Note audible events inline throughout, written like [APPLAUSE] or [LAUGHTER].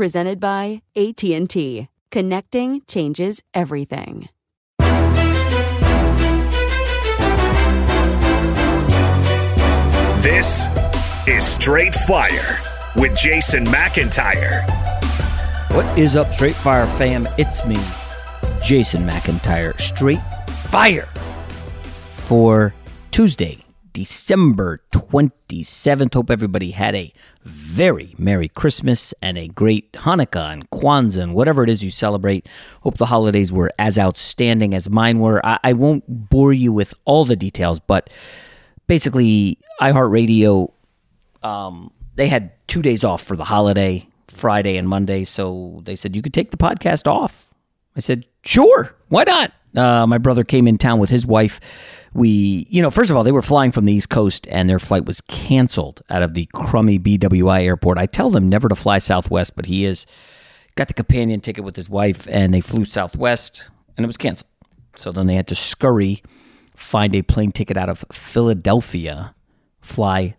Presented by AT&T. Connecting changes everything. This is Straight Fire with Jason McIntyre. What is up, Straight Fire fam? It's me, Jason McIntyre. Straight Fire for Tuesday, December 27th. Hope everybody had a very Merry Christmas and a great Hanukkah and Kwanzaa and whatever it is you celebrate. Hope the holidays were as outstanding as mine were. I, I won't bore you with all the details, but basically, iHeartRadio, um, they had two days off for the holiday, Friday and Monday. So they said, you could take the podcast off. I said, sure, why not? Uh, my brother came in town with his wife. We, you know, first of all, they were flying from the East Coast and their flight was canceled out of the crummy BWI airport. I tell them never to fly Southwest, but he is got the companion ticket with his wife and they flew Southwest and it was canceled. So then they had to scurry, find a plane ticket out of Philadelphia, fly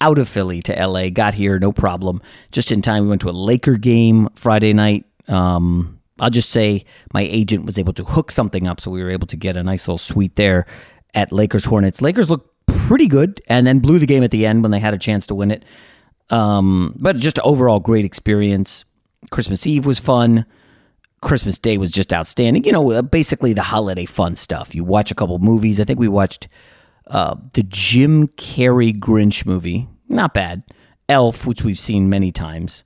out of Philly to LA, got here, no problem. Just in time. We went to a Laker game Friday night. Um, I'll just say my agent was able to hook something up, so we were able to get a nice little suite there at Lakers Hornets. Lakers looked pretty good, and then blew the game at the end when they had a chance to win it. Um, but just overall great experience. Christmas Eve was fun. Christmas Day was just outstanding. You know, basically the holiday fun stuff. You watch a couple movies. I think we watched uh, the Jim Carrey Grinch movie. Not bad. Elf, which we've seen many times.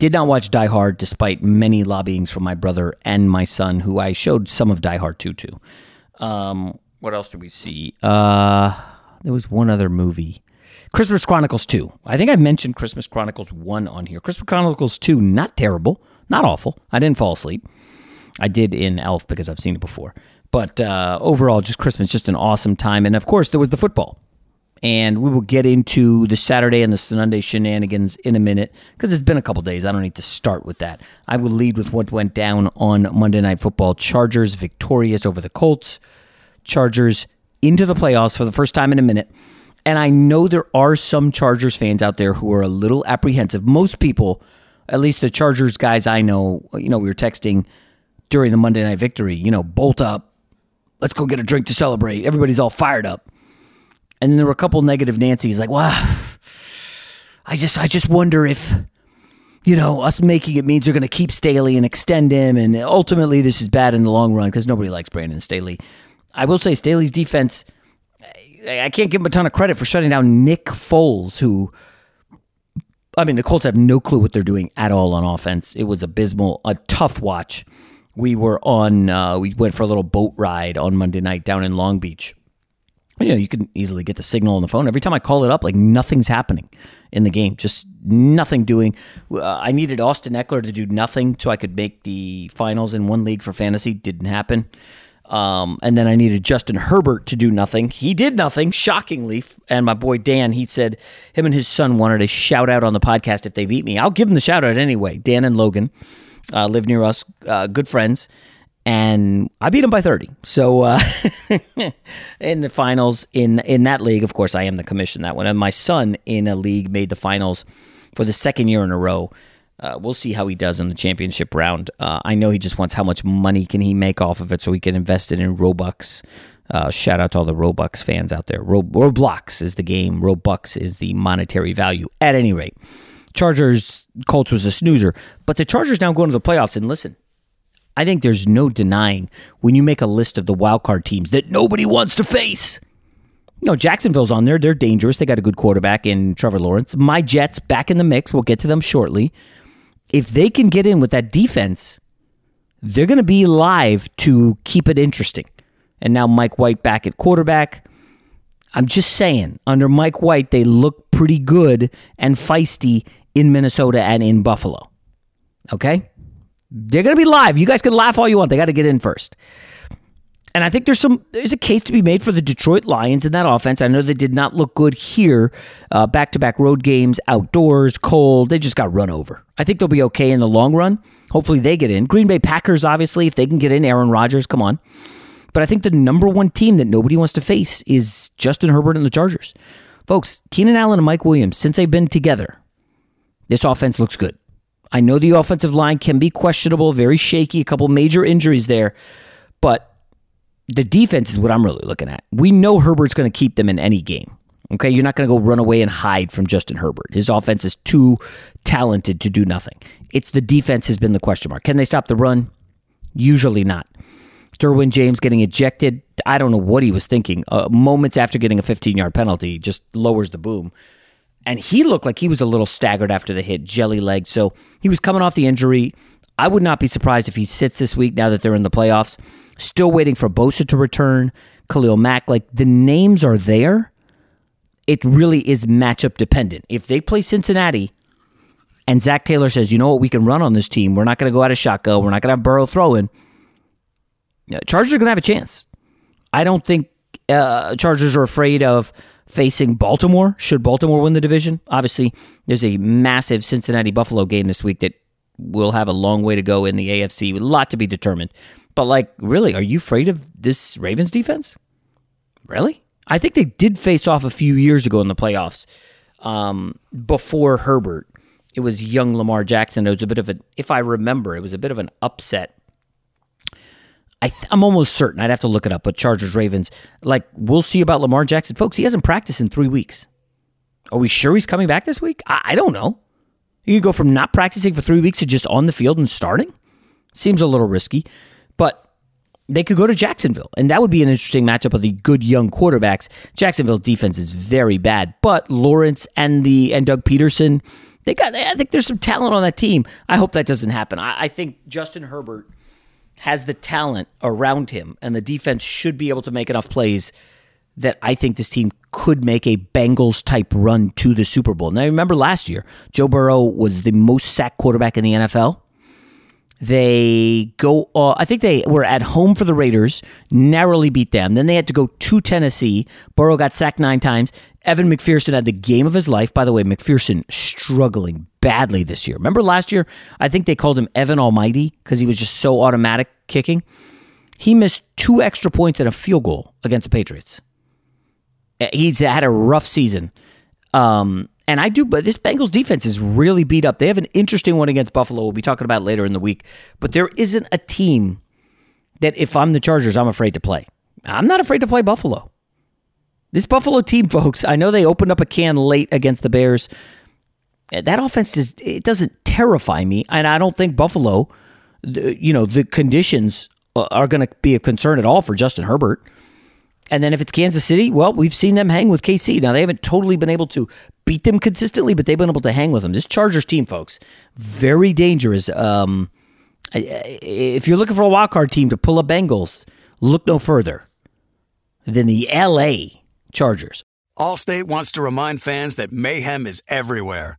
Did not watch Die Hard despite many lobbyings from my brother and my son, who I showed some of Die Hard 2 to. Um, what else did we see? Uh, there was one other movie. Christmas Chronicles 2. I think I mentioned Christmas Chronicles 1 on here. Christmas Chronicles 2, not terrible, not awful. I didn't fall asleep. I did in Elf because I've seen it before. But uh, overall, just Christmas, just an awesome time. And of course, there was the football. And we will get into the Saturday and the Sunday shenanigans in a minute because it's been a couple days. I don't need to start with that. I will lead with what went down on Monday Night Football. Chargers victorious over the Colts. Chargers into the playoffs for the first time in a minute. And I know there are some Chargers fans out there who are a little apprehensive. Most people, at least the Chargers guys I know, you know, we were texting during the Monday night victory, you know, bolt up, let's go get a drink to celebrate. Everybody's all fired up. And there were a couple negative Nancy's like, wow, I just I just wonder if you know, us making it means they're going to keep Staley and extend him. And ultimately, this is bad in the long run because nobody likes Brandon Staley. I will say Staley's defense, I can't give him a ton of credit for shutting down Nick Foles, who I mean, the Colts have no clue what they're doing at all on offense. It was abysmal, a tough watch. We were on, uh, we went for a little boat ride on Monday night down in Long Beach. You know, you can easily get the signal on the phone. Every time I call it up, like nothing's happening in the game, just nothing doing. Uh, I needed Austin Ekeler to do nothing so I could make the finals in one league for fantasy. Didn't happen. Um, and then I needed Justin Herbert to do nothing. He did nothing, shockingly. And my boy Dan, he said him and his son wanted a shout out on the podcast if they beat me. I'll give them the shout out anyway. Dan and Logan uh, live near us, uh, good friends. And I beat him by 30. So uh, [LAUGHS] in the finals, in, in that league, of course, I am the commission that one. And my son in a league made the finals for the second year in a row. Uh, we'll see how he does in the championship round. Uh, I know he just wants how much money can he make off of it so he can invest it in Robux. Uh, shout out to all the Robux fans out there. Ro- Roblox is the game. Robux is the monetary value. At any rate, Chargers Colts was a snoozer, but the Chargers now going to the playoffs. And listen, I think there's no denying when you make a list of the wild card teams that nobody wants to face. You know, Jacksonville's on there. They're dangerous. They got a good quarterback in Trevor Lawrence. My Jets back in the mix. We'll get to them shortly if they can get in with that defense, they're going to be live to keep it interesting. And now Mike White back at quarterback. I'm just saying, under Mike White, they look pretty good and feisty in Minnesota and in Buffalo. Okay? They're going to be live. You guys can laugh all you want. They got to get in first. And I think there's some there's a case to be made for the Detroit Lions in that offense. I know they did not look good here, back to back road games, outdoors, cold. They just got run over. I think they'll be okay in the long run. Hopefully they get in. Green Bay Packers, obviously, if they can get in, Aaron Rodgers, come on. But I think the number one team that nobody wants to face is Justin Herbert and the Chargers. Folks, Keenan Allen and Mike Williams, since they've been together, this offense looks good. I know the offensive line can be questionable, very shaky, a couple major injuries there, but the defense is what I'm really looking at. We know Herbert's going to keep them in any game. Okay, you're not going to go run away and hide from Justin Herbert. His offense is too talented to do nothing. It's the defense has been the question mark. Can they stop the run? Usually not. Derwin James getting ejected. I don't know what he was thinking. Uh, moments after getting a 15 yard penalty, just lowers the boom. And he looked like he was a little staggered after the hit, jelly leg. So he was coming off the injury. I would not be surprised if he sits this week now that they're in the playoffs. Still waiting for Bosa to return, Khalil Mack. Like the names are there. It really is matchup dependent. If they play Cincinnati and Zac Taylor says, you know what, we can run on this team. We're not going to go out of shotgun. We're not going to have Burrow throwing. Chargers are going to have a chance. I don't think uh, Chargers are afraid of facing Baltimore. Should Baltimore win the division? Obviously, there's a massive Cincinnati Buffalo game this week that will have a long way to go in the AFC. A lot to be determined. But like, really, are you afraid of this Ravens defense? Really? I think they did face off a few years ago in the playoffs um, before Herbert. It was young Lamar Jackson. It was a bit of a, if I remember, it was a bit of an upset. I am almost certain. I'd have to look it up. But Chargers Ravens, like we'll see about Lamar Jackson, folks. He hasn't practiced in three weeks. Are we sure he's coming back this week? I, I don't know. You go from not practicing for three weeks to just on the field and starting. Seems a little risky. But they could go to Jacksonville, and that would be an interesting matchup of the good young quarterbacks. Jacksonville defense is very bad, but Lawrence and the and Doug Pederson, they got. I think there's some talent on that team. I hope that doesn't happen. I, I think Justin Herbert has the talent around him, and the defense should be able to make enough plays that I think this team could make a Bengals type run to the Super Bowl. Now, remember last year, Joe Burrow was the most sacked quarterback in the NFL. They go, uh, I think they were at home for the Raiders, narrowly beat them. Then they had to go to Tennessee. Burrow got sacked nine times. Evan McPherson had the game of his life. By the way, McPherson struggling badly this year. Remember last year? I think they called him Evan Almighty because he was just so automatic kicking. He missed two extra points and a field goal against the Patriots. He's had a rough season. Um, and I do, but this Bengals defense is really beat up. They have an interesting one against Buffalo. We'll be talking about later in the week. But there isn't a team that, if I'm the Chargers, I'm afraid to play. I'm not afraid to play Buffalo. This Buffalo team, [LAUGHS] folks, I know they opened up a can late against the Bears. That offense is it doesn't terrify me, and I don't think Buffalo, you know, the conditions are going to be a concern at all for Justin Herbert. And then if it's Kansas City, well, we've seen them hang with KC. Now they haven't totally been able to beat them consistently, but they've been able to hang with them. This Chargers team, folks, very dangerous. Um, if you're looking for a wild card team to pull up Bengals, look no further than the LA Chargers. Allstate wants to remind fans that mayhem is everywhere,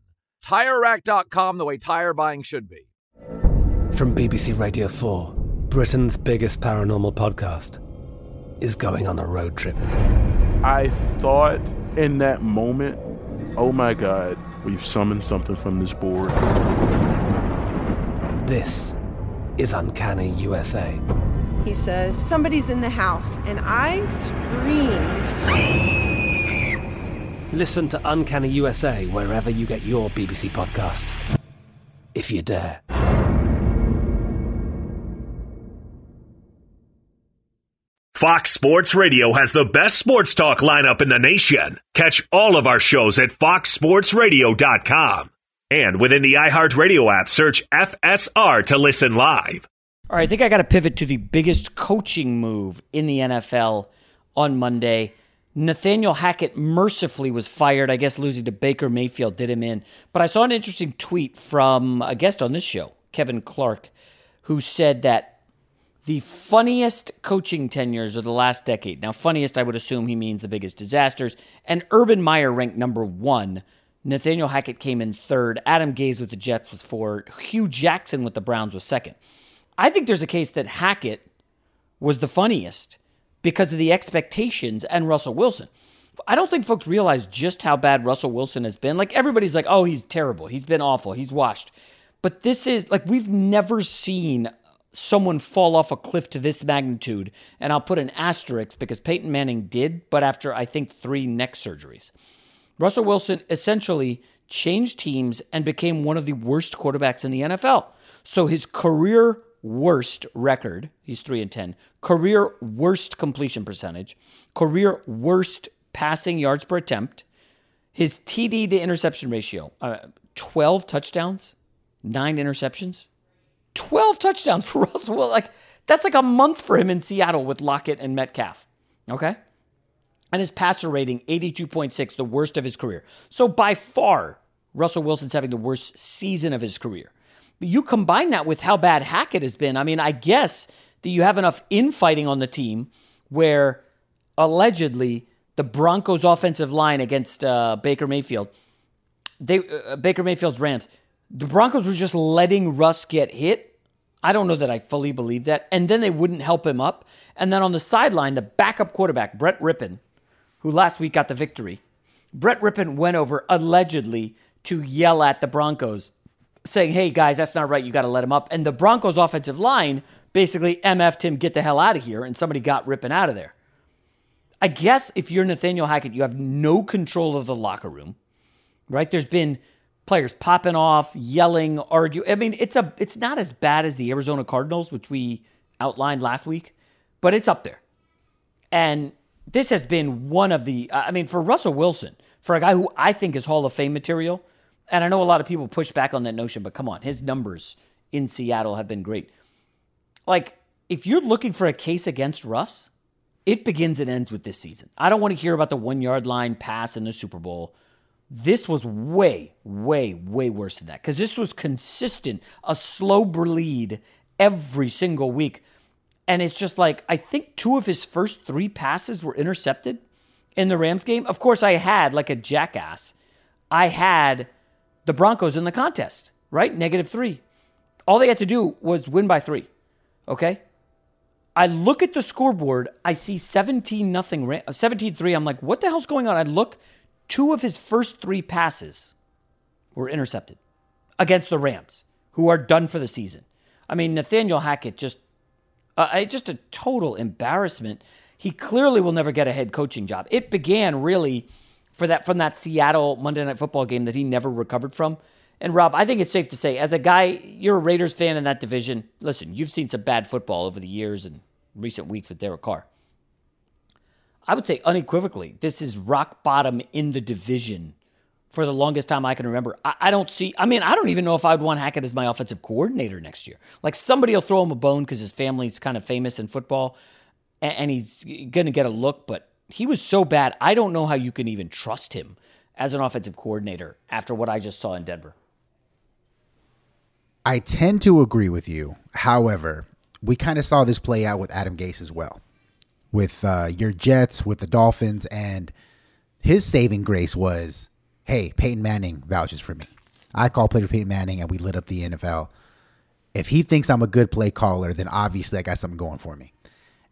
TireRack.com, the way tire buying should be. From BBC Radio 4, Britain's biggest paranormal podcast is going on a road trip. I thought in that moment, oh my God, we've summoned something from this board. This is Uncanny USA. He says, Somebody's in the house, and I screamed. Listen to Uncanny USA wherever you get your BBC podcasts, if you dare. Fox Sports Radio has the best sports talk lineup in the nation. Catch all of our shows at foxsportsradio.com. And within the iHeartRadio app, search FSR to listen live. All right, I think I got to pivot to the biggest coaching move in the NFL on Monday. Nathaniel Hackett mercifully was fired. I guess losing to Baker Mayfield did him in. But I saw an interesting tweet from a guest on this show, Kevin Clark, who said that the funniest coaching tenures of the last decade. Now, funniest, I would assume he means the biggest disasters. And Urban Meyer ranked number one. Nathaniel Hackett came in third. Adam Gase with the Jets was four. Hue Jackson with the Browns was second. I think there's a case that Hackett was the funniest because of the expectations and Russell Wilson. I don't think folks realize just how bad Russell Wilson has been. Like everybody's like, oh, he's terrible. He's been awful. He's washed. But this is like we've never seen someone fall off a cliff to this magnitude. And I'll put an asterisk because Peyton Manning did, but after I think three neck surgeries. Russell Wilson essentially changed teams and became one of the worst quarterbacks in the NFL. So his career worst record, he's 3 and 10, career worst completion percentage, career worst passing yards per attempt, his TD to interception ratio, uh, 12 touchdowns, 9 interceptions. 12 touchdowns for [LAUGHS] Russell. Well, like that's like a month for him in Seattle with Lockett and Metcalf. Okay? And his passer rating 82.6, the worst of his career. So by far, Russell Wilson's having the worst season of his career. You combine that with how bad Hackett has been. I mean, I guess that you have enough infighting on the team where allegedly the Broncos offensive line against uh, Baker Mayfield, they uh, Baker Mayfield's Rams, the Broncos were just letting Russ get hit. I don't know that I fully believe that. And then they wouldn't help him up. And then on the sideline, the backup quarterback, Brett Rypien, who last week got the victory, Brett Rypien went over allegedly to yell at the Broncos, saying, hey, guys, that's not right. You got to let him up. And the Broncos' offensive line basically MF'd him, get the hell out of here. And somebody got Rypien out of there. I guess if you're Nathaniel Hackett, you have no control of the locker room, right? There's been players popping off, yelling, argue. I mean, it's a it's not as bad as the Arizona Cardinals, which we outlined last week, but it's up there. And this has been one of the I mean, for Russell Wilson, for a guy who I think is Hall of Fame material, and I know a lot of people push back on that notion, but come on, his numbers in Seattle have been great. Like, if you're looking for a case against Russ, it begins and ends with this season. I don't want to hear about the one yard line pass in the Super Bowl. This was way, way, way worse than that because this was consistent, a slow bleed every single week. And it's just like, I think two of his first three passes were intercepted in the Rams game. Of course, I had, like a jackass, I had the Broncos in the contest, right? Negative three. All they had to do was win by three. Okay. I look at the scoreboard, I see 17 nothing 17 3. I'm like, what the hell's going on? I look, two of his first three passes were intercepted against the Rams, who are done for the season. I mean, Nathaniel Hackett just uh, just a total embarrassment. He clearly will never get a head coaching job. It began really for that from that Seattle Monday Night Football game that he never recovered from. And Rob, I think it's safe to say, as a guy, you're a Raiders fan in that division. Listen, you've seen some bad football over the years and recent weeks with Derek Carr. I would say unequivocally, this is rock bottom in the division for the longest time I can remember. I, I, don't see, I mean, I don't even know if I'd want Hackett as my offensive coordinator next year. Like somebody will throw him a bone because his family's kind of famous in football and, and he's going to get a look, but he was so bad. I don't know how you can even trust him as an offensive coordinator after what I just saw in Denver. I tend to agree with you. However, we kind of saw this play out with Adam Gase as well, with uh, your Jets, with the Dolphins, and his saving grace was, "Hey, Peyton Manning vouches for me. I call play for Peyton Manning, and we lit up the NFL. If he thinks I'm a good play caller, then obviously I got something going for me."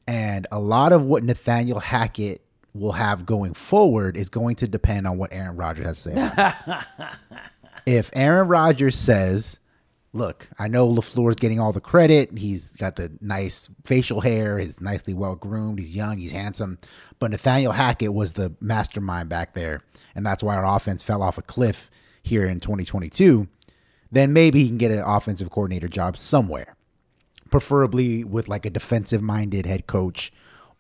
And a lot of what Nathaniel Hackett will have going forward is going to depend on what Aaron Rodgers has to say. [LAUGHS] if Aaron Rodgers says look, I know LaFleur's getting all the credit. He's got the nice facial hair, he's nicely well groomed, he's young, he's handsome. But Nathaniel Hackett was the mastermind back there, and that's why our offense fell off a cliff here in 2022. Then maybe he can get an offensive coordinator job somewhere, preferably with like a defensive minded head coach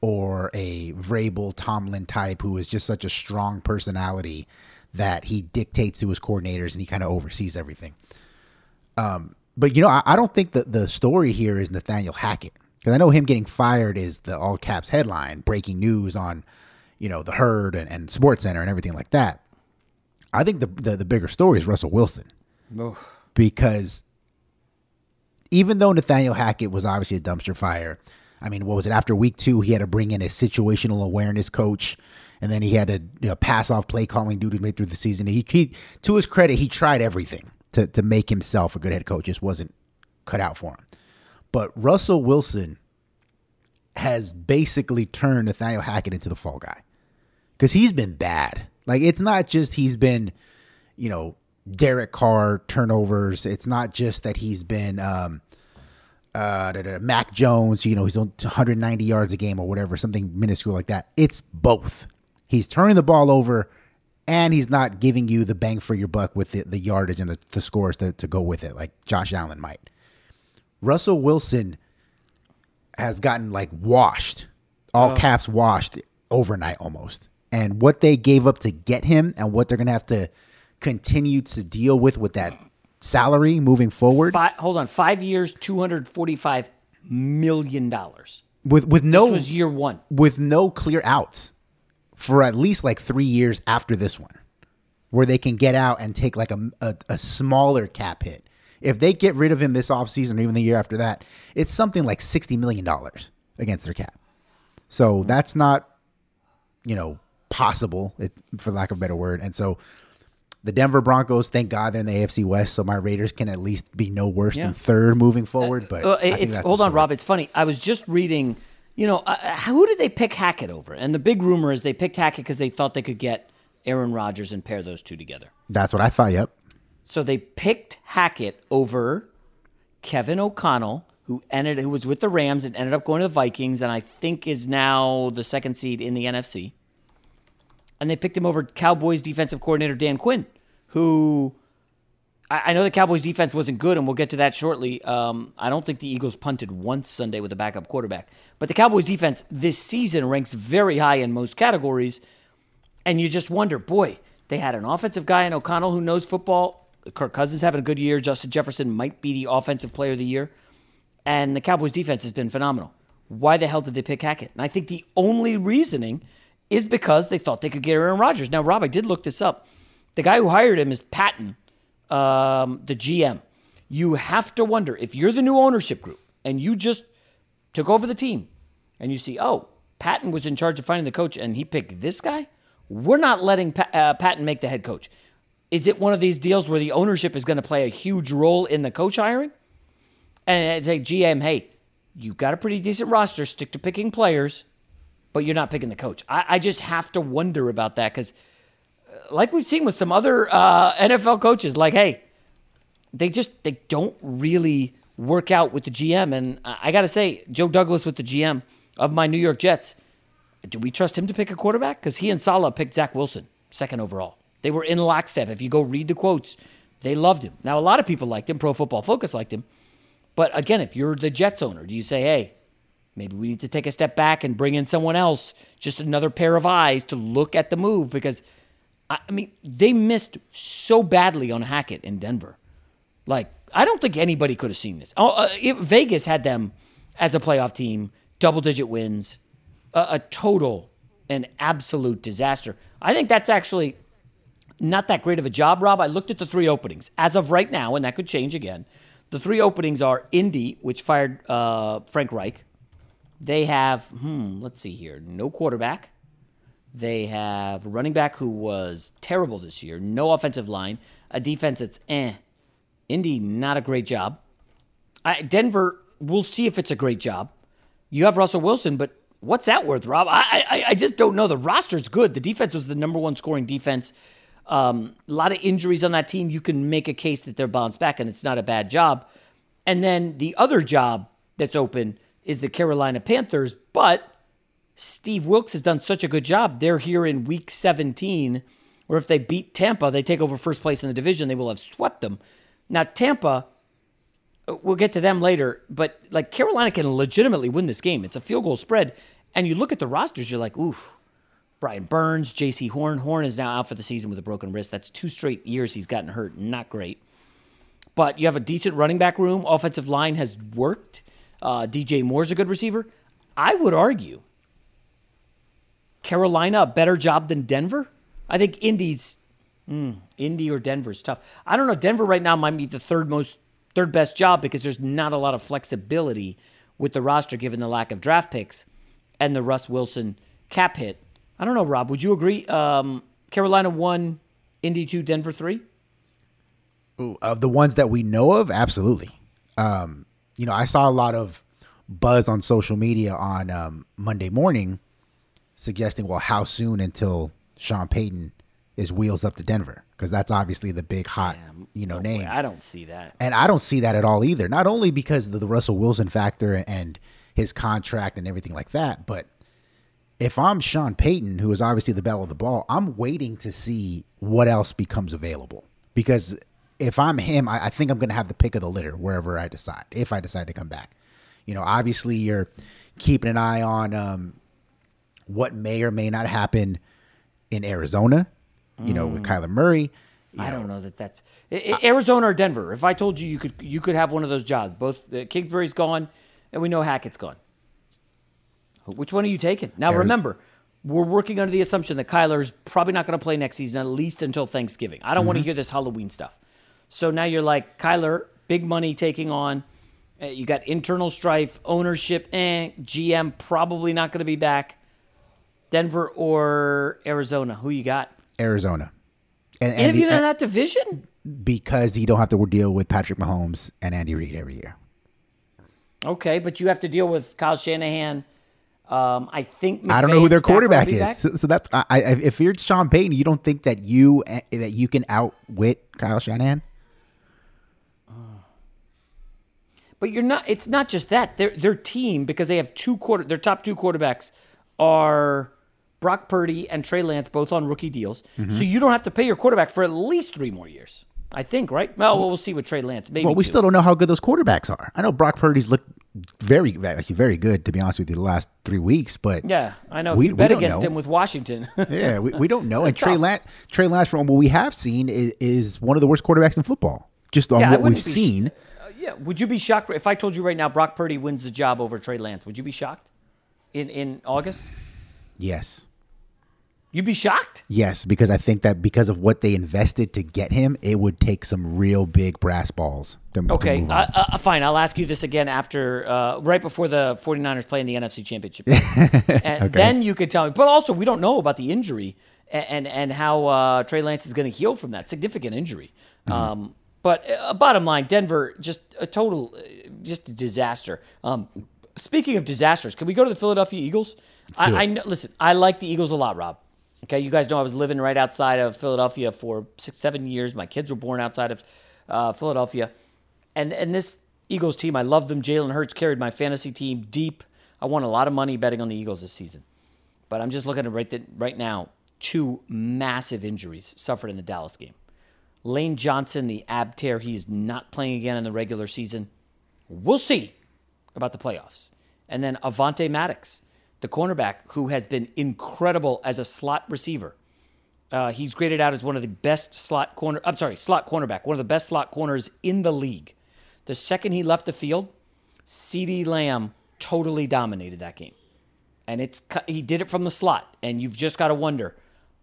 or a Vrabel Tomlin type who is just such a strong personality that he dictates to his coordinators and he kind of oversees everything. Um, but you know, I, I don't think that the story here is Nathaniel Hackett because I know him getting fired is the all caps headline, breaking news on, you know, the herd and, and SportsCenter and everything like that. I think the, the, the bigger story is Russell Wilson because even though Nathaniel Hackett was obviously a dumpster fire, I mean, what was it after week two? He had to bring in a situational awareness coach, and then he had to you know, pass off play calling duty through the season. He, he, to his credit, he tried everything to to make himself a good head coach. Just wasn't cut out for him. But Russell Wilson has basically turned Nathaniel Hackett into the fall guy because he's been bad. Like it's not just he's been, you know, Derek Carr turnovers. It's not just that he's been um, uh, da, da, Mac Jones. You know, he's on 190 yards a game or whatever, something minuscule like that. It's both. He's turning the ball over and he's not giving you the bang for your buck with the, the yardage and the, the scores to, to go with it, like Josh Allen might. Russell Wilson has gotten like washed, all oh. caps washed overnight almost. And what they gave up to get him and what they're going to have to continue to deal with with that salary moving forward. Five, hold on, five years, two hundred forty-five million dollars. With with no this was year one with no clear outs for at least like three years after this one, where they can get out and take like a, a, a smaller cap hit. If they get rid of him this offseason or even the year after that, it's something like $60 million against their cap. So that's not, you know, possible, for lack of a better word. And so the Denver Broncos, thank God they're in the AFC West, so my Raiders can at least be no worse yeah. than third moving forward. But uh, it's hold on, Rob. It's funny. I was just reading you know, uh, uh, who did they pick Hackett over? And the big rumor is they picked Hackett because they thought they could get Aaron Rodgers and pair those two together. That's what I thought. Yep. So they picked Hackett over Kevin O'Connell, who ended who was with the Rams and ended up going to the Vikings, and I think is now the second seed in the NFC. And they picked him over Cowboys defensive coordinator Dan Quinn, who I, I know the Cowboys defense wasn't good, and we'll get to that shortly. Um, I don't think the Eagles punted once Sunday with a backup quarterback, but the Cowboys defense this season ranks very high in most categories, and you just wonder, boy, they had an offensive guy in O'Connell who knows football. Kirk Cousins having a good year. Justin Jefferson might be the offensive player of the year. And the Cowboys defense has been phenomenal. Why the hell did they pick Hackett? And I think the only reasoning is because they thought they could get Aaron Rodgers. Now, Rob, I did look this up. The guy who hired him is Paton, um, the GM. You have to wonder if you're the new ownership group and you just took over the team and you see, oh, Paton was in charge of finding the coach and he picked this guy. We're not letting pa- uh, Paton make the head coach. Is it one of these deals where the ownership is going to play a huge role in the coach hiring? And it's say, GM, hey, you've got a pretty decent roster. Stick to picking players, but you're not picking the coach. I, I just have to wonder about that because, uh, like we've seen with some other uh, NFL coaches, like, hey, they just they don't really work out with the GM. And I got to say, Joe Douglas with the GM of my New York Jets, do we trust him to pick a quarterback? Because he and Saleh picked Zach Wilson second overall. They were in lockstep. If you go read the quotes, they loved him. Now, a lot of people liked him. Pro Football Focus liked him. But again, if you're the Jets owner, do you say, hey, maybe we need to take a step back and bring in someone else, just another pair of eyes to look at the move? Because, I mean, they missed so badly on Hackett in Denver. Like, I don't think anybody could have seen this. Oh, uh, it, Vegas had them as a playoff team, double digit wins, a, a total and absolute disaster. I think that's actually not that great of a job, Rob. I looked at the three openings as of right now, and that could change again. The three openings are Indy, which fired uh, Frank Reich. They have, hmm, let's see here, no quarterback. They have running back who was terrible this year, no offensive line, a defense that's eh. Indy, not a great job. I, Denver, we'll see if it's a great job. You have Russell Wilson, but what's that worth, Rob? I, I, I just don't know. The roster's good. The defense was the number one scoring defense um, a lot of injuries on that team. You can make a case that they're bounced back, and it's not a bad job. And then the other job that's open is the Carolina Panthers, but Steve Wilks has done such a good job. They're here in week 17, where if they beat Tampa, they take over first place in the division. They will have swept them. Now, Tampa, we'll get to them later, but like Carolina can legitimately win this game. It's a field goal spread. And you look at the rosters, you're like, oof, Brian Burns, Jaycee Horn. Horn is now out for the season with a broken wrist. That's two straight years he's gotten hurt. Not great. But you have a decent running back room. Offensive line has worked. Uh, DJ Moore's a good receiver. I would argue Carolina a better job than Denver. I think Indy's mm, Indy or Denver's tough. I don't know. Denver right now might be the third most third best job because there's not a lot of flexibility with the roster given the lack of draft picks and the Russ Wilson cap hit. I don't know, Rob. Would you agree? Um, Carolina one, Indy two, Denver three. Ooh, of the ones that we know of, absolutely. Um, you know, I saw a lot of buzz on social media on um, Monday morning suggesting, well, how soon until Sean Payton is wheels up to Denver? Because that's obviously the big hot, yeah, you know, no name. Way. I don't see that, and I don't see that at all either. Not only because of the Russell Wilson factor and his contract and everything like that, but if I'm Sean Payton, who is obviously the bell of the ball, I'm waiting to see what else becomes available. Because if I'm him, I, I think I'm going to have the pick of the litter wherever I decide, if I decide to come back. You know, obviously you're keeping an eye on um, what may or may not happen in Arizona, you mm. know, with mm. Kyler Murray. I know. don't know that that's Arizona or Denver. If I told you you could you could have one of those jobs, both uh, Kingsbury's gone and we know Hackett's gone. Which one are you taking? Now, remember, we're working under the assumption that Kyler's probably not going to play next season, at least until Thanksgiving. I don't mm-hmm. want to hear this Halloween stuff. So now you're like, Kyler, big money taking on. Uh, you got internal strife, ownership, eh, GM probably not going to be back. Denver or Arizona? Who you got? Arizona. And, and the, in that division? Because you don't have to deal with Patrick Mahomes and Andy Reid every year. Okay, but you have to deal with Kyle Shanahan – um, I think McVay I don't know who their quarterback is. So, so, that's I, if you're Sean Payton, you don't think that you that you can outwit Kyle Shanahan? But you're not. It's not just that. Their their team because they have two quarter. Their top two quarterbacks are Brock Purdy and Trey Lance, both on rookie deals. Mm-hmm. So you don't have to pay your quarterback for at least three more years. I think, right? Well, we'll see with Trey Lance. Maybe. Well, we two. still don't know how good those quarterbacks are. I know Brock Purdy's looked very, actually very good to be honest with you the last three weeks, but yeah, I know. If we, you bet against know. him with Washington, [LAUGHS] yeah, we, we don't know. [LAUGHS] and Trey Lance, Trey Lance, from what we have seen, is, is one of the worst quarterbacks in football. Just on yeah, what we've seen. Sh- yeah, would you be shocked if I told you right now Brock Purdy wins the job over Trey Lance? Would you be shocked in in August? Yes. You'd be shocked? Yes, because I think that because of what they invested to get him, it would take some real big brass balls. To, okay, to uh, uh, fine. I'll ask you this again after, uh, right before the 49ers play in the NFC Championship. [LAUGHS] and okay. then you could tell me. But also, we don't know about the injury and, and, and how uh, Trey Lance is going to heal from that significant injury. Mm-hmm. Um, but uh, bottom line, Denver, just a total, uh, just a disaster. Um, speaking of disasters, can we go to the Philadelphia Eagles? I, I know, listen, I like the Eagles a lot, Rob. Okay, you guys know I was living right outside of Philadelphia for six, seven years. My kids were born outside of uh, Philadelphia, and and this Eagles team, I love them. Jalen Hurts carried my fantasy team deep. I won a lot of money betting on the Eagles this season, but I'm just looking at right right now two massive injuries suffered in the Dallas game. Lane Johnson, the ab tear, he's not playing again in the regular season. We'll see about the playoffs. And then Avonte Maddox the cornerback, who has been incredible as a slot receiver. Uh, he's graded out as one of the best slot corner. I'm sorry, slot cornerback, one of the best slot corners in the league. The second he left the field, CeeDee Lamb totally dominated that game, and it's he did it from the slot. And you've just got to wonder,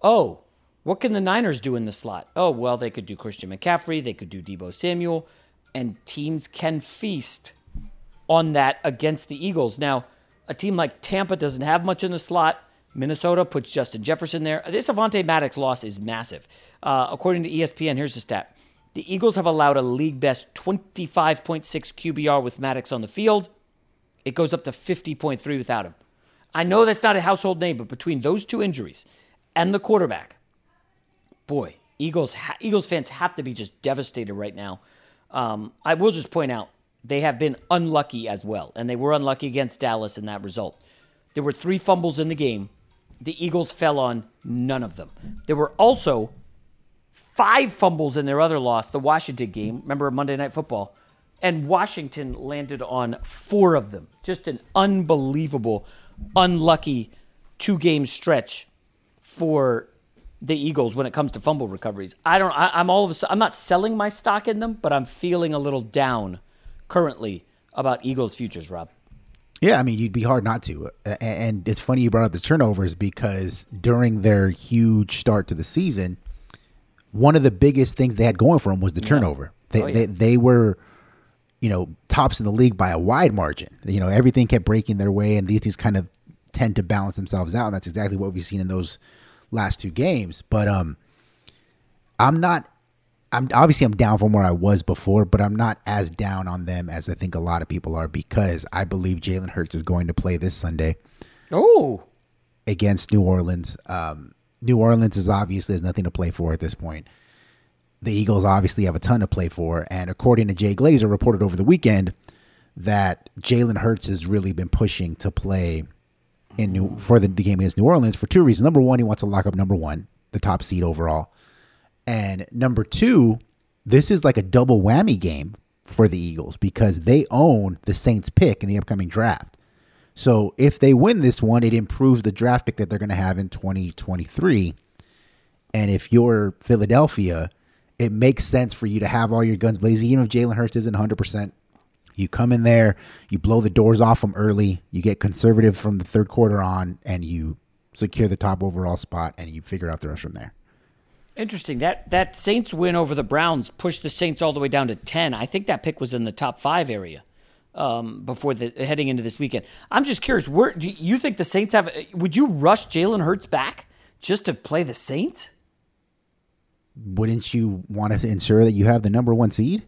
oh, what can the Niners do in the slot? Oh, well, they could do Christian McCaffrey, they could do Deebo Samuel, and teams can feast on that against the Eagles. Now a team like Tampa doesn't have much in the slot. Minnesota puts Justin Jefferson there. This Avonte Maddox loss is massive. Uh, according to ESPN, here's the stat. The Eagles have allowed a league best 25.6 QBR with Maddox on the field. It goes up to 50.3 without him. I know that's not a household name, but between those two injuries and the quarterback, boy, Eagles ha- Eagles fans have to be just devastated right now. Um, I will just point out they have been unlucky as well, and they were unlucky against Dallas in that result. There were three fumbles in the game. The Eagles fell on none of them. There were also five fumbles in their other loss, the Washington game. Remember Monday Night Football? And Washington landed on four of them. Just an unbelievable, unlucky two game stretch for the Eagles when it comes to fumble recoveries. I don't. I, am all of a sudden. I'm not selling my stock in them, but I'm feeling a little down currently about Eagles' futures, Rob? Yeah, I mean, you'd be hard not to. And it's funny you brought up the turnovers because during their huge start to the season, one of the biggest things they had going for them was the turnover. They, oh, yeah. they, they were, you know, tops in the league by a wide margin. You know, everything kept breaking their way, and these teams kind of tend to balance themselves out. And that's exactly what we've seen in those last two games. But um, I'm not I'm obviously I'm down from where I was before, but I'm not as down on them as I think a lot of people are because I believe Jalen Hurts is going to play this Sunday. Oh, against New Orleans. Um, New Orleans is obviously there's nothing to play for at this point. The Eagles obviously have a ton to play for, and according to Jay Glazer, reported over the weekend that Jalen Hurts has really been pushing to play in New for the, the game against New Orleans for two reasons. Number one, he wants to lock up number one, the top seed overall. And number two, this is like a double whammy game for the Eagles because they own the Saints pick in the upcoming draft. So if they win this one, it improves the draft pick that they're going to have in 2023. And if you're Philadelphia, it makes sense for you to have all your guns blazing, even if Jalen Hurts isn't 100%. You come in there, you blow the doors off them early, you get conservative from the third quarter on, and you secure the top overall spot, and you figure out the rest from there. Interesting. That that Saints win over the Browns pushed the Saints all the way down to ten. I think that pick was in the top five area um, before the heading into this weekend. I'm just curious. Where do you think the Saints have? Would you rush Jalen Hurts back just to play the Saints? Wouldn't you want to ensure that you have the number one seed?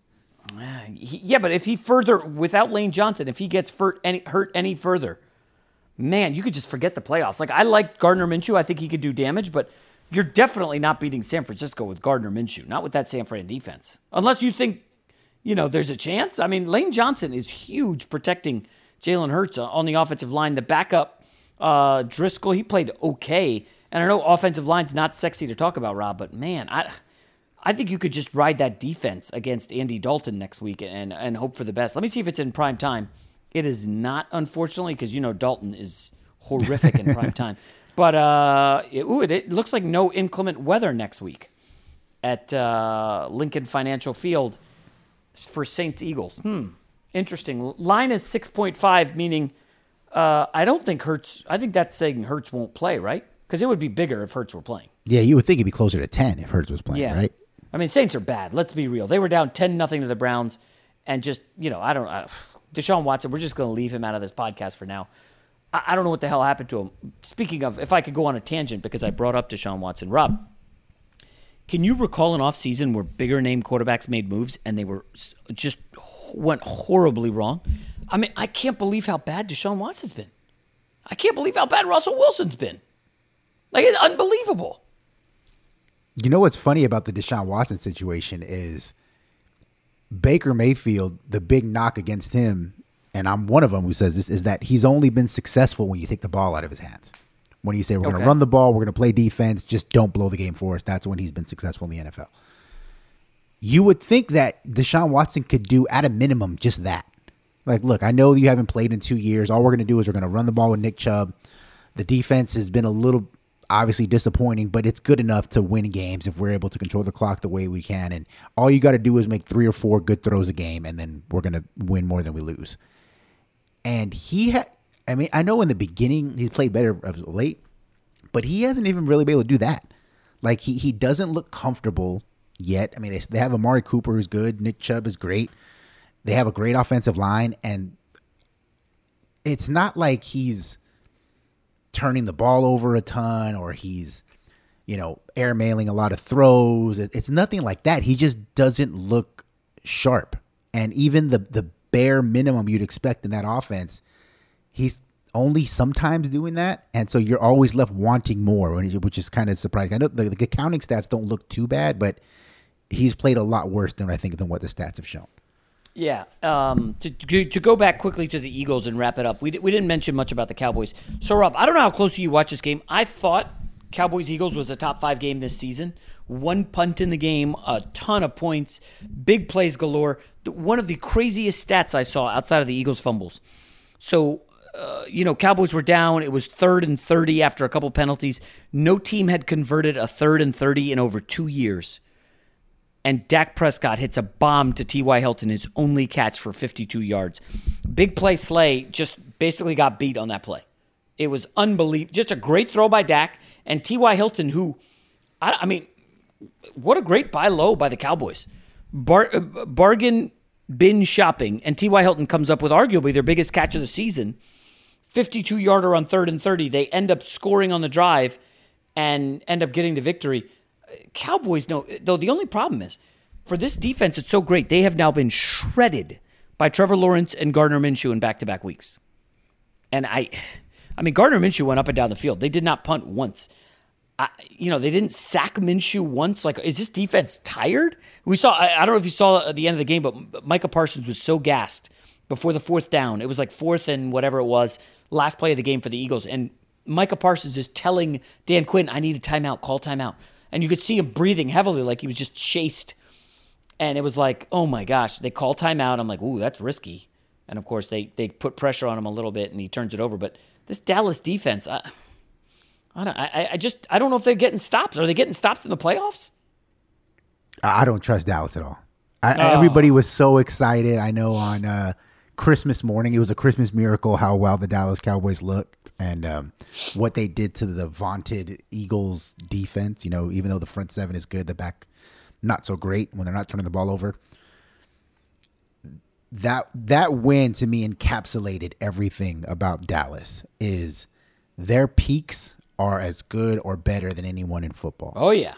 Yeah, but if he further without Lane Johnson, if he gets hurt any, hurt any further, man, you could just forget the playoffs. Like I like Gardner Minshew. I think he could do damage, but you're definitely not beating San Francisco with Gardner Minshew, not with that San Fran defense. Unless you think you know, there's a chance. I mean, Lane Johnson is huge protecting Jalen Hurts on the offensive line. The backup, uh, Driscoll, he played okay. And I know offensive line's not sexy to talk about, Rob, but man, I I think you could just ride that defense against Andy Dalton next week and and hope for the best. Let me see if it's in prime time. It is not, unfortunately, because you know Dalton is horrific in prime [LAUGHS] time. But uh, it, ooh, it, it, looks like no inclement weather next week at uh, Lincoln Financial Field for Saints Eagles. Hmm, interesting. Line is six point five, meaning uh, I don't think Hurts. I think that's saying Hurts won't play, right? Because it would be bigger if Hurts were playing. Yeah, you would think it'd be closer to ten if Hurts was playing, yeah. right? I mean, Saints are bad. Let's be real. They were down ten nothing to the Browns, and just you know, I don't. I, Deshaun Watson. We're just going to leave him out of this podcast for now. I, I don't know what the hell happened to him. Speaking of, if I could go on a tangent because I brought up Deshaun Watson, Rob. Can you recall an offseason where bigger name quarterbacks made moves and they were just went horribly wrong? I mean, I can't believe how bad Deshaun Watson's been. I can't believe how bad Russell Wilson's been. Like it's unbelievable. You know what's funny about the Deshaun Watson situation is Baker Mayfield, the big knock against him, and I'm one of them who says this, is that he's only been successful when you take the ball out of his hands. When you say we're okay. going to run the ball, we're going to play defense, just don't blow the game for us. That's when he's been successful in the NFL. You would think that Deshaun Watson could do at a minimum just that. Like, look, I know you haven't played in two years. All we're going to do is we're going to run the ball with Nick Chubb. The defense has been a little obviously disappointing, but it's good enough to win games if we're able to control the clock the way we can. And all you got to do is make three or four good throws a game, and then we're going to win more than we lose. And he had, I mean, I know in the beginning he's played better of late, but he hasn't even really been able to do that. Like he he doesn't look comfortable yet. I mean, they, they have Amari Cooper who's good. Nick Chubb is great. They have a great offensive line, and it's not like he's turning the ball over a ton or he's, you know, airmailing a lot of throws. It's nothing like that. He just doesn't look sharp. And even the the bare minimum you'd expect in that offense, he's only sometimes doing that, and so you're always left wanting more, which is kind of surprising. I know the, the stats don't look too bad, but he's played a lot worse than I think than what the stats have shown. Yeah. Um, to, to go back quickly to the Eagles and wrap it up, we, we didn't mention much about the Cowboys. So, Rob, I don't know how closely you watch this game. I thought Cowboys Eagles was a top five game this season. One punt in the game, a ton of points, big plays galore. One of the craziest stats I saw outside of the Eagles fumbles. So, uh, you know, Cowboys were down. It was third and 30 after a couple penalties. No team had converted a third and 30 in over two years and Dak Prescott hits a bomb to T.Y. Hilton, his only catch for 52 yards. Big play Slay just basically got beat on that play. It was unbelievable. Just a great throw by Dak and T.Y. Hilton, who, I, I, mean, what a great buy low by the Cowboys. Bar, uh, bargain bin shopping, and T.Y. Hilton comes up with arguably their biggest catch of the season 52 yarder on third and 30. They end up scoring on the drive and end up getting the victory. Cowboys know, though the only problem is for this defense, it's so great. They have now been shredded by Trevor Lawrence and Gardner Minshew in back to back weeks. And I, I mean, Gardner Minshew went up and down the field. They did not punt once. I, you know, they didn't sack Minshew once. Like, is this defense tired? We saw, I, I don't know if you saw at the end of the game, but Micah Parsons was so gassed before the fourth down. It was like fourth and whatever it was, last play of the game for the Eagles. And Micah Parsons is telling Dan Quinn, I need a timeout, call timeout and you could see him breathing heavily, like he was just chased. And it was like, oh my gosh, they call timeout. I'm like, ooh, that's risky. And of course, they they put pressure on him a little bit, and he turns it over. But this Dallas defense, I, I don't, I, I just, I don't know if they're getting stopped. Are they getting stopped in the playoffs? I don't trust Dallas at all. I, oh. Everybody was so excited. I know on uh, Christmas morning, it was a Christmas miracle how well the Dallas Cowboys looked and um, what they did to the vaunted Eagles defense. You know, even though the front seven is good, the back not so great when they're not turning the ball over. That that win to me encapsulated everything about Dallas. Is their peaks are as good or better than anyone in football. Oh yeah,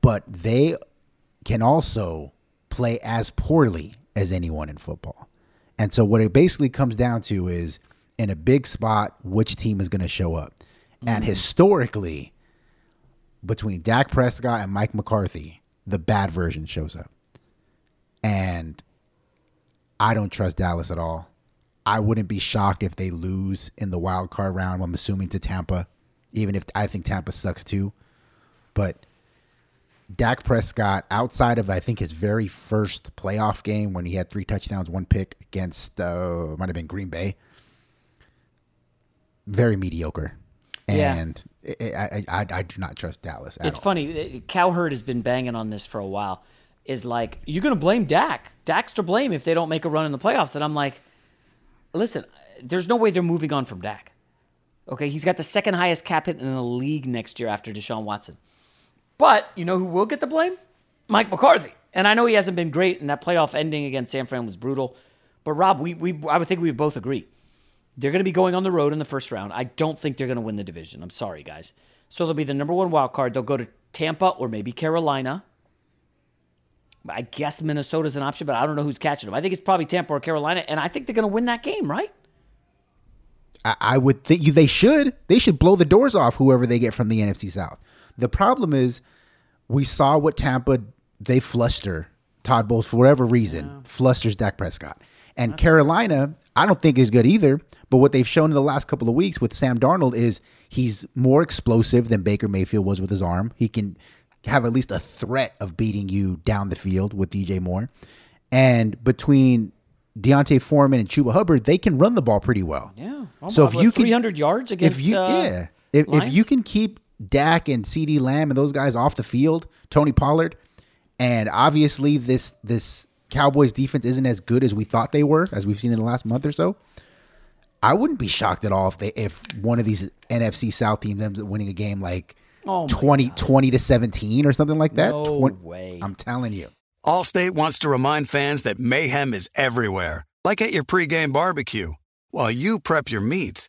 but they can also play as poorly as anyone in football. And so what it basically comes down to is in a big spot, which team is going to show up. Mm-hmm. And historically, between Dak Prescott and Mike McCarthy, the bad version shows up. And I don't trust Dallas at all. I wouldn't be shocked if they lose in the wild card round. I'm assuming to Tampa, even if I think Tampa sucks too. But Dak Prescott, outside of I think his very first playoff game when he had three touchdowns, one pick against uh, might have been Green Bay, very mediocre. Yeah. And I, I, I, I do not trust Dallas. At It's all. funny. Cowherd has been banging on this for a while. Is like, you're going to blame Dak. Dak's to blame if they don't make a run in the playoffs. And I'm like, listen, there's no way they're moving on from Dak. Okay, he's got the second highest cap hit in the league next year after Deshaun Watson. But you know who will get the blame? Mike McCarthy. And I know he hasn't been great, and that playoff ending against San Fran was brutal. But Rob, we, we I would think we would both agree. They're going to be going on the road in the first round. I don't think they're going to win the division. I'm sorry, guys. So they'll be the number one wild card. They'll go to Tampa or maybe Carolina. I guess Minnesota's an option, but I don't know who's catching them. I think it's probably Tampa or Carolina, and I think they're going to win that game, right? I, I would think you they should. They should blow the doors off whoever they get from the NFC South. The problem is we saw what Tampa they fluster Todd Bowles for whatever reason flusters Dak Prescott. And Carolina, I don't think is good either. But what they've shown in the last couple of weeks with Sam Darnold is he's more explosive than Baker Mayfield was with his arm. He can have at least a threat of beating you down the field with DJ Moore. And between D'Onta Foreman and Chuba Hubbard, they can run the ball pretty well. Yeah. So if you can 300 yards against if you, uh, yeah, if, if you can keep Dak and CeeDee Lamb and those guys off the field, Tony Pollard, and obviously this this Cowboys defense isn't as good as we thought they were, as we've seen in the last month or so. I wouldn't be shocked at all if they if one of these NFC South teams ends up winning a game like Oh 20, 20 to 17 or something like that. No 20 way. I'm telling you. Allstate wants to remind fans that mayhem is everywhere, like at your pregame barbecue. While you prep your meats,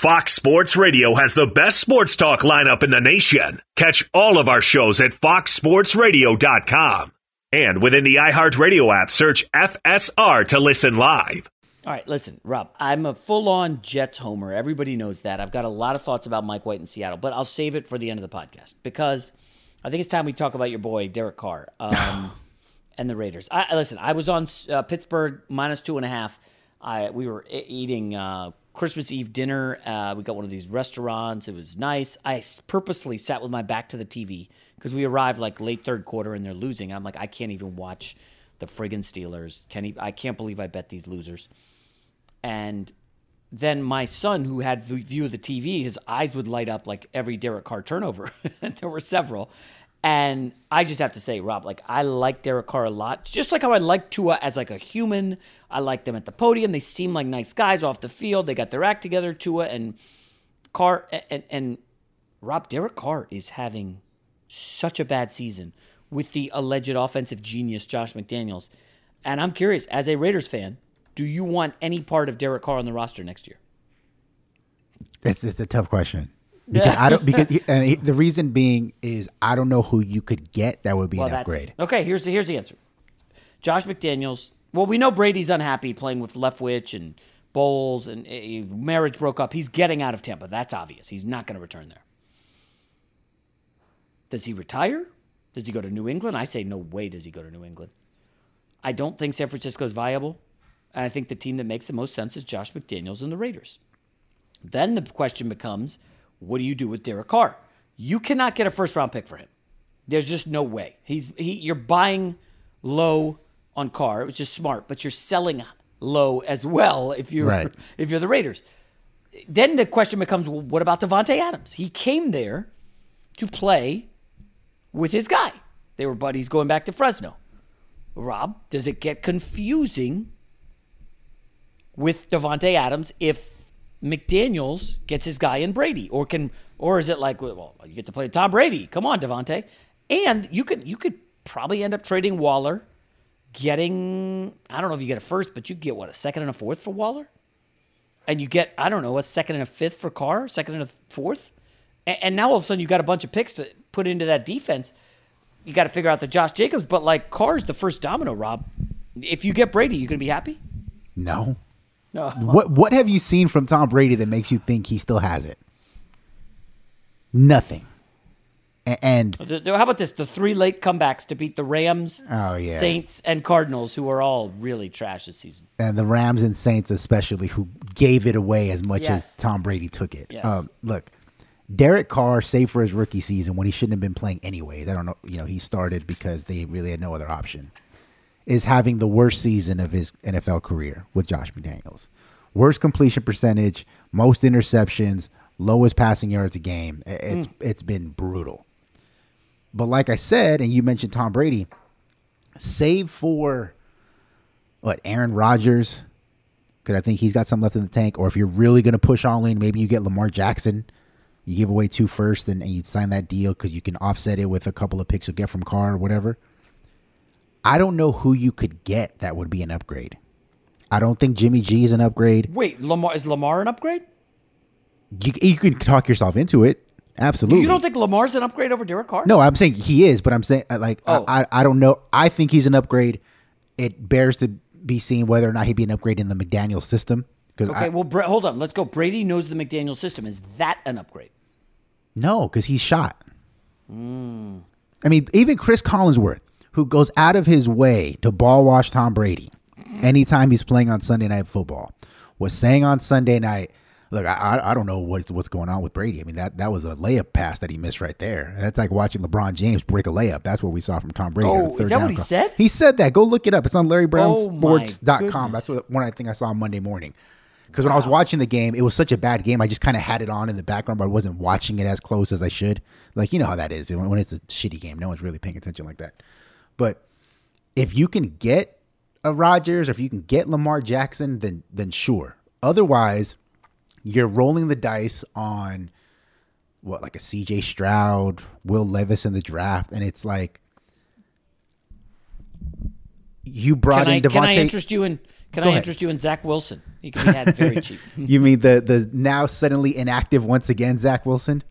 Fox Sports Radio has the best sports talk lineup in the nation. Catch all of our shows at foxsportsradio.com. And within the iHeartRadio app, search FSR to listen live. All right, listen, Rob, I'm a full on Jets homer. Everybody knows that. I've got a lot of thoughts about Mike White in Seattle, but I'll save it for the end of the podcast because I think it's time we talk about your boy, Derek Carr, um, [SIGHS] and the Raiders. I, listen, I was on uh, Pittsburgh minus two and a half. I, we were eating uh, Christmas Eve dinner. Uh, we got one of these restaurants. It was nice. I purposely sat with my back to the TV because we arrived like late third quarter and they're losing. I'm like, I can't even watch the friggin' Steelers. Can I can't believe I bet these losers. And then my son, who had the view of the TV, his eyes would light up like every Derek Carr turnover. [LAUGHS] there were several. And I just have to say, Rob, like I like Derek Carr a lot. Just like how I like Tua as like a human. I like them at the podium. They seem like nice guys off the field. They got their act together, Tua and Carr and and Rob Derek Carr is having such a bad season with the alleged offensive genius Josh McDaniels. And I'm curious, as a Raiders fan, do you want any part of Derek Carr on the roster next year? It's it's a tough question. Because I don't because [LAUGHS] and he- the reason being is I don't know who you could get that would be Well, an upgrade. Okay, here's the here's the answer. Josh McDaniels. Well, we know Brady's unhappy playing with Leftwich and Bowles, and uh, marriage broke up. He's getting out of Tampa. That's obvious. He's not going to return there. Does he retire? Does he go to New England? I say no way. Does he go to New England? I don't think San Francisco is viable, and I think the team that makes the most sense is Josh McDaniels and the Raiders. Then the question becomes, what do you do with Derek Carr? You cannot get a first round pick for him. There's just no way. He's he you're buying low on Carr, which is smart, but you're selling low as well if you're Right. if you're the Raiders. Then the question becomes, well, what about Davante Adams? He came there to play with his guy. They were buddies going back to Fresno. Rob, does it get confusing with Davante Adams if McDaniels gets his guy in Brady, or can, or is it like, well, you get to play Tom Brady? Come on, Davante, and you could you could probably end up trading Waller, getting I don't know if you get a first, but you get what a second and a fourth for Waller, and you get I don't know a second and a fifth for Carr, second and a fourth, and, and now all of a sudden you got a bunch of picks to put into that defense. You got to figure out the Josh Jacobs, but like Carr's the first domino, Rob. If you get Brady, you gonna be happy? No. [LAUGHS] What what have you seen from Tom Brady that makes you think he still has it? Nothing. And How about this? The three late comebacks to beat the Rams, Oh, yeah. Saints, and Cardinals, who are all really trash this season. and the Rams and Saints especially, who gave it away as much Yes. as Tom Brady took it. Yes. Um, look, Derek Carr, save for his rookie season when he shouldn't have been playing anyways. I don't know. You know, he started because they really had no other option. Is having the worst season of his NFL career with Josh McDaniels. Worst completion percentage, most interceptions, lowest passing yards a game. I- hmm. It's it's been brutal. But like I said, and you mentioned Tom Brady, save for what Aaron Rodgers, because I think he's got something left in the tank. Or if you're really going to push all in, maybe you get Lamar Jackson. You give away two first, and, and you sign that deal because you can offset it with a couple of picks you'll get from Carr or whatever. I don't know who you could get that would be an upgrade. I don't think Jimmy G is an upgrade. Wait, Lamar is Lamar an upgrade? You, you can talk yourself into it. Absolutely. You don't think Lamar's an upgrade over Derek Carr? No, I'm saying he is, but I'm saying uh, like Oh. I, I I don't know. I think he's an upgrade. It bears to be seen whether or not he'd be an upgrade in the McDaniel system. Okay, well, Bra- hold on. Let's go. Brady knows the McDaniel system. Is that an upgrade? no, because he's shot. Hmm. I mean, even Chris Collinsworth, who goes out of his way to ball wash Tom Brady anytime he's playing on Sunday Night Football, was saying on Sunday night, "Look, I, I- don't know what's what's going on with Brady. I mean, that that was a layup pass that he missed right there. That's like watching LeBron James break a layup. That's what we saw from Tom Brady. Oh, is that what he call. said? He said that. Go look it up. It's on Oh, LarryBrownSports.com. That's what one I think I saw on Monday morning. Because when I was watching the game, it was such a bad game. I just kind of had it on in the background, but I wasn't watching it as close as I should. Like you know how that is when, when it's a shitty game. No one's really paying attention like that. But if you can get a Rodgers, or if you can get Lamar Jackson, then then sure. Otherwise, you're rolling the dice on what like a CJ Stroud, Will Levis in the draft, and it's like you brought Can I, in Davante. can I interest you in? Can Go I ahead. interest you in Zach Wilson? He can be had very [LAUGHS] cheap. you mean the the now suddenly inactive once again Zach Wilson?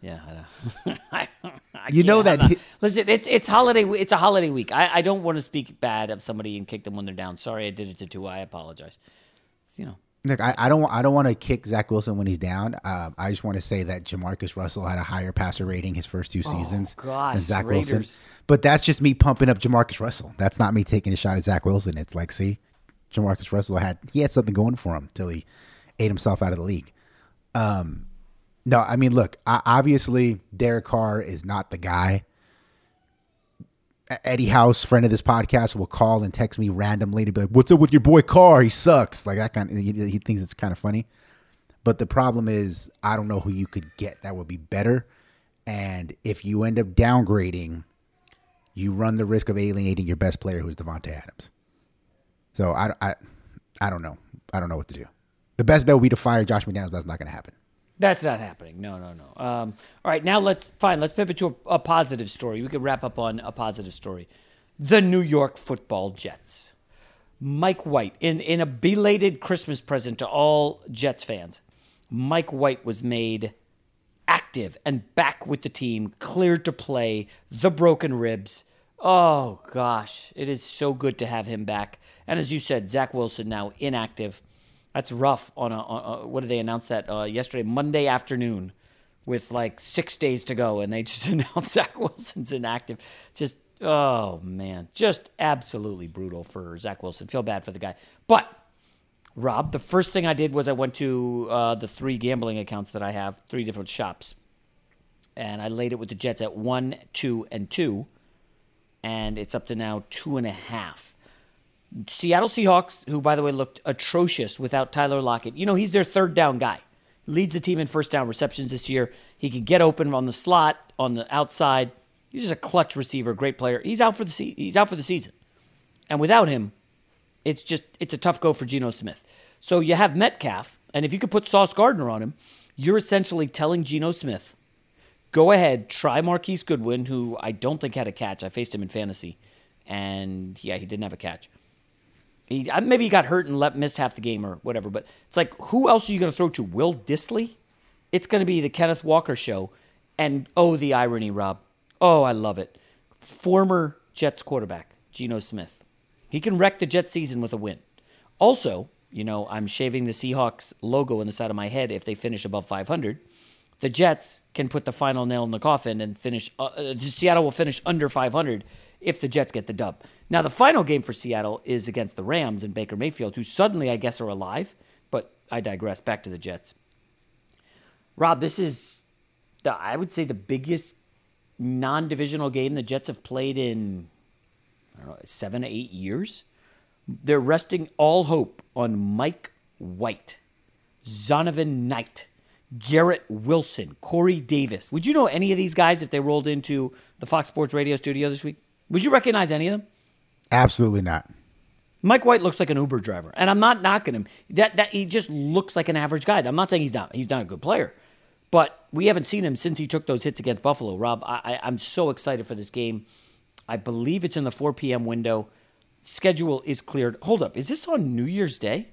Yeah, I know. [LAUGHS] I, You know that not- listen, it's it's holiday. It's a holiday week. I, I don't want to speak bad of somebody and kick them when they're down. Sorry, I did it to two. I apologize. It's, you know, Look, I, I don't I don't want to kick Zach Wilson when he's down. Um, I just want to say that Jamarcus Russell had a higher passer rating his first two seasons Oh, gosh, than Zach Raiders. Wilson. But that's just me pumping up Jamarcus Russell. That's not me taking a shot at Zach Wilson. It's like, see, Jamarcus Russell had he had something going for him till he ate himself out of the league. Um, no, I mean, look, obviously Derek Carr is not the guy. Eddie House, friend of this podcast, will call and text me randomly to be like, "What's up with your boy Carr? He sucks." Like that kind. Of, he, thinks it's kind of funny. But the problem is, I don't know who you could get that would be better. And if you end up downgrading, you run the risk of alienating your best player, who's Davante Adams. So I, I, I don't know. I don't know what to do. The best bet would be to fire Josh McDaniels. That's not going to happen. That's not happening. No, no, no. Um, all right, now let's fine. Let's pivot to a, a positive story. We could wrap up on a positive story. The New York Football Jets. Mike White in in a belated Christmas present to all Jets fans. Mike White was made active and back with the team, cleared to play. The broken ribs. Oh gosh, it is so good to have him back. And as you said, Zach Wilson now inactive. That's rough. On a, on a what did they announce that uh, yesterday, Monday afternoon, with like six days to go, and they [LAUGHS] just announced Zach Wilson's inactive. Just oh man, just absolutely brutal for Zach Wilson. Feel bad for the guy, but. Rob, the first thing I did was I went to uh, the three gambling accounts that I have, three different shops, and I laid it with the Jets at one, two, and two, and it's up to now two and a half. Seattle Seahawks, who, by the way, looked atrocious without Tyler Lockett. You know, he's their third down guy. Leads the team in first down receptions this year. He can get open on the slot, on the outside. He's just a clutch receiver, great player. He's out for the se- he's out for the season. And without him, it's just it's a tough go for Geno Smith. So you have Metcalf, and if you could put Sauce Gardner on him, you're essentially telling Geno Smith, go ahead, try Marquise Goodwin, who I don't think had a catch. I faced him in fantasy, and yeah, he didn't have a catch. He, maybe he got hurt and let, missed half the game or whatever. But it's like, who else are you going to throw to? Will Dissly? It's going to be the Kenneth Walker show. And oh, the irony, Rob. Oh, I love it. Former Jets quarterback, Geno Smith. He can wreck the Jets season with a win. Also, you know, I'm shaving the Seahawks logo in the side of my head if they finish above 500. The Jets can put the final nail in the coffin and finish. Uh, uh Seattle will finish under 500 if the Jets get the dub. Now, the final game for Seattle is against the Rams and Baker Mayfield, who suddenly, I guess, are alive. But I digress. Back to the Jets. Rob, this is, the, I would say, the biggest non divisional game the Jets have played in, I don't know, seven, eight years. They're resting all hope on Mike White, Zonovan Knight, Garrett Wilson, Corey Davis. Would you know any of these guys if they rolled into the Fox Sports Radio studio this week? Would you recognize any of them? Absolutely not. Mike White looks like an Uber driver, and I'm not knocking him. That that he just looks like an average guy. I'm not saying he's not. He's not a good player, but we haven't seen him since he took those hits against Buffalo. Rob, I, I'm so excited for this game. I believe it's in the 4 p.m. window. Schedule is cleared. Hold up, is this on New Year's Day?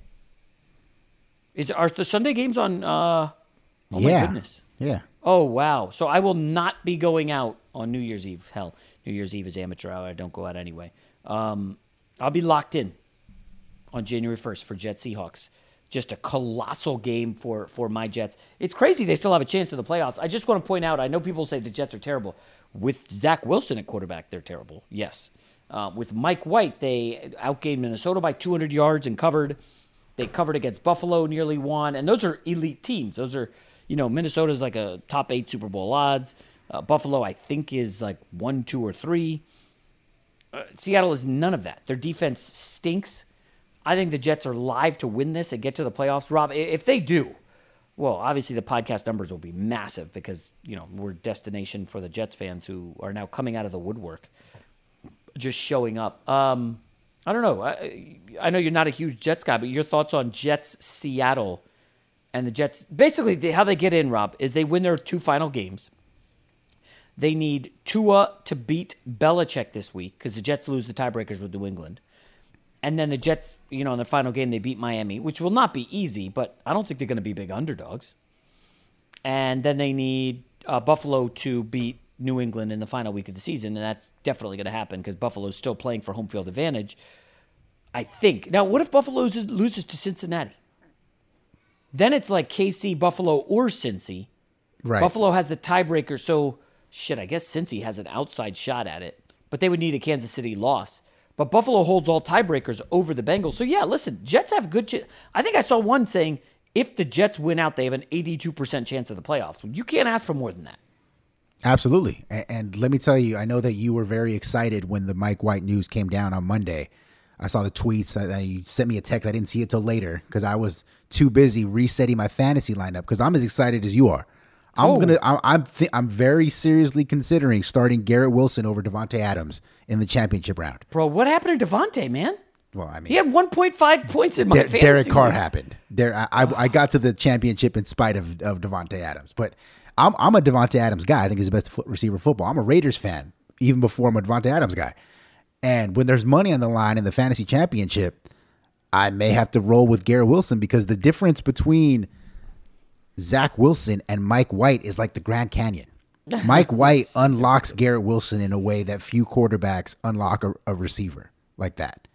Is are the Sunday games on? Uh, oh yeah. my goodness. Yeah. Oh wow. So I will not be going out on New Year's Eve. Hell, New Year's Eve is amateur hour. I don't go out anyway. Um, I'll be locked in on January 1st for Jets Seahawks. Just a colossal game for for my Jets. It's crazy they still have a chance in the playoffs. I just want to point out. I know people say the Jets are terrible. With Zach Wilson at quarterback, they're terrible. Yes. Uh, with Mike White, they outgained Minnesota by 200 yards and covered. They covered against Buffalo, nearly won, and those are elite teams. Those are, you know, Minnesota's like a top eight Super Bowl odds. Uh, Buffalo, I think, is like one, two, or three. Uh, Seattle is none of that. Their defense stinks. I think the Jets are live to win this and get to the playoffs. Rob, if they do, well, obviously the podcast numbers will be massive because you know we're destination for the Jets fans who are now coming out of the woodwork, just showing up. Um, I don't know. I, I know you're not a huge Jets guy, but your thoughts on Jets Seattle and the Jets? Basically, they, how they get in, Rob, is they win their two final games. They need Tua to beat Belichick this week because the Jets lose the tiebreakers with New England. And then the Jets, you know, in the final game, they beat Miami, which will not be easy, but I don't think they're going to be big underdogs. And then they need uh, Buffalo to beat New England in the final week of the season, and that's definitely going to happen because Buffalo's still playing for home field advantage. I think. Now, what if Buffalo loses, loses to Cincinnati? Then it's like KC, Buffalo, or Cincy. Right. Buffalo has the tiebreaker, so shit, I guess Cincy has an outside shot at it, but they would need a Kansas City loss. But Buffalo holds all tiebreakers over the Bengals. So yeah, listen, Jets have good. I think I saw one saying if the Jets win out, they have an 82% chance of the playoffs. You can't ask for more than that. Absolutely. And, and, let me tell you, I know that you were very excited when the Mike White news came down on Monday. I saw the tweets. that you sent me a text. I didn't see it till later because I was too busy resetting my fantasy lineup because I'm as excited as you are. I'm oh. gonna. I, I'm. Th- I'm very seriously considering starting Garrett Wilson over Davante Adams in the championship round. Bro, what happened to Davante, man? Well, I mean, he had 1.5 points in my De- fantasy. Derek Carr happened. There, I, I, I, got to the championship in spite of of Davante Adams, but I'm I'm a Davante Adams guy. I think he's the best receiver football. I'm a Raiders fan even before I'm a Davante Adams guy. And when there's money on the line in the fantasy championship, I may have to roll with Garrett Wilson because the difference between Zach Wilson and Mike White is like the Grand Canyon. Mike [LAUGHS] White unlocks Garrett Wilson in a way that few quarterbacks unlock a, a, receiver like that.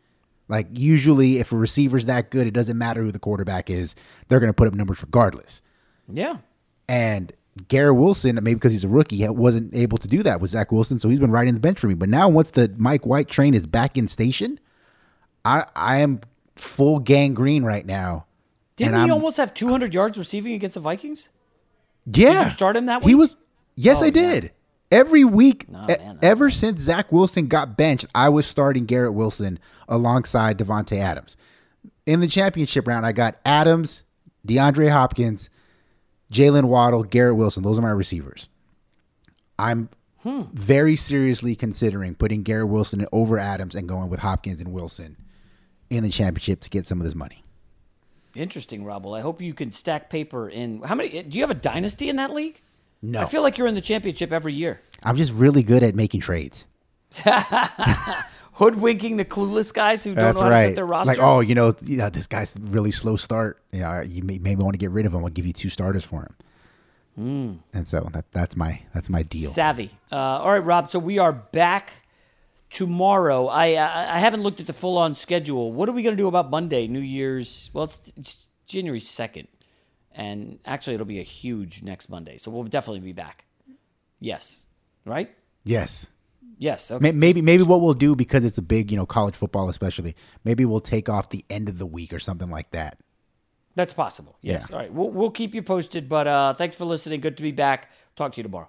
Like usually, if a receiver's that good, it doesn't matter who the quarterback is; they're going to put up numbers regardless. Yeah. And Garrett Wilson, maybe because he's a rookie, wasn't able to do that with Zach Wilson, so he's been riding the bench for me. But now, once the Mike White train is back in station, I I am full Gang Green right now didn't he I'm, almost have 200 yards receiving against the Vikings? Yeah. Did you start him that week? He was. Yes, oh, I did. Man. Every week, no, man, ever man. since Zach Wilson got benched, I was starting Garrett Wilson alongside Davante Adams. In the championship round, I got Adams, DeAndre Hopkins, Jaylen Waddle, Garrett Wilson. Those are my receivers. I'm hmm. very seriously considering putting Garrett Wilson over Adams and going with Hopkins and Wilson in the championship to get some of this money. Interesting, Rob. I hope you can stack paper in. How many? Do you have a dynasty in that league? No. I feel like you're in the championship every year. I'm just really good at making trades. [LAUGHS] Hoodwinking the clueless guys who don't That's know how right. to set their roster. Like, oh, you know, yeah, this guy's really slow start. You know, you may, maybe want to get rid of him. I'll give you two starters for him. Mm. And so that, that's my that's my deal. Savvy. Uh, all right, Rob. So we are back tomorrow. I I, I haven't looked at the full on schedule. What are we going to do about Monday, New Year's? Well, it's, it's January second, and actually it'll be a huge next Monday. So we'll definitely be back. Yes, right? Yes. Yes. Okay. Maybe maybe what we'll do because it's a big you know college football especially. Maybe we'll take off the end of the week or something like that. That's possible. Yes. Yeah. All right. We'll we'll keep you posted. But uh, thanks for listening. Good to be back. Talk to you tomorrow.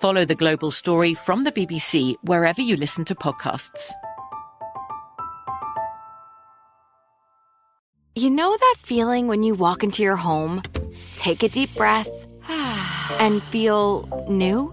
Follow the global story from the BBC wherever you listen to podcasts. You know that feeling when you walk into your home, take a deep breath, [SIGHS] and feel new?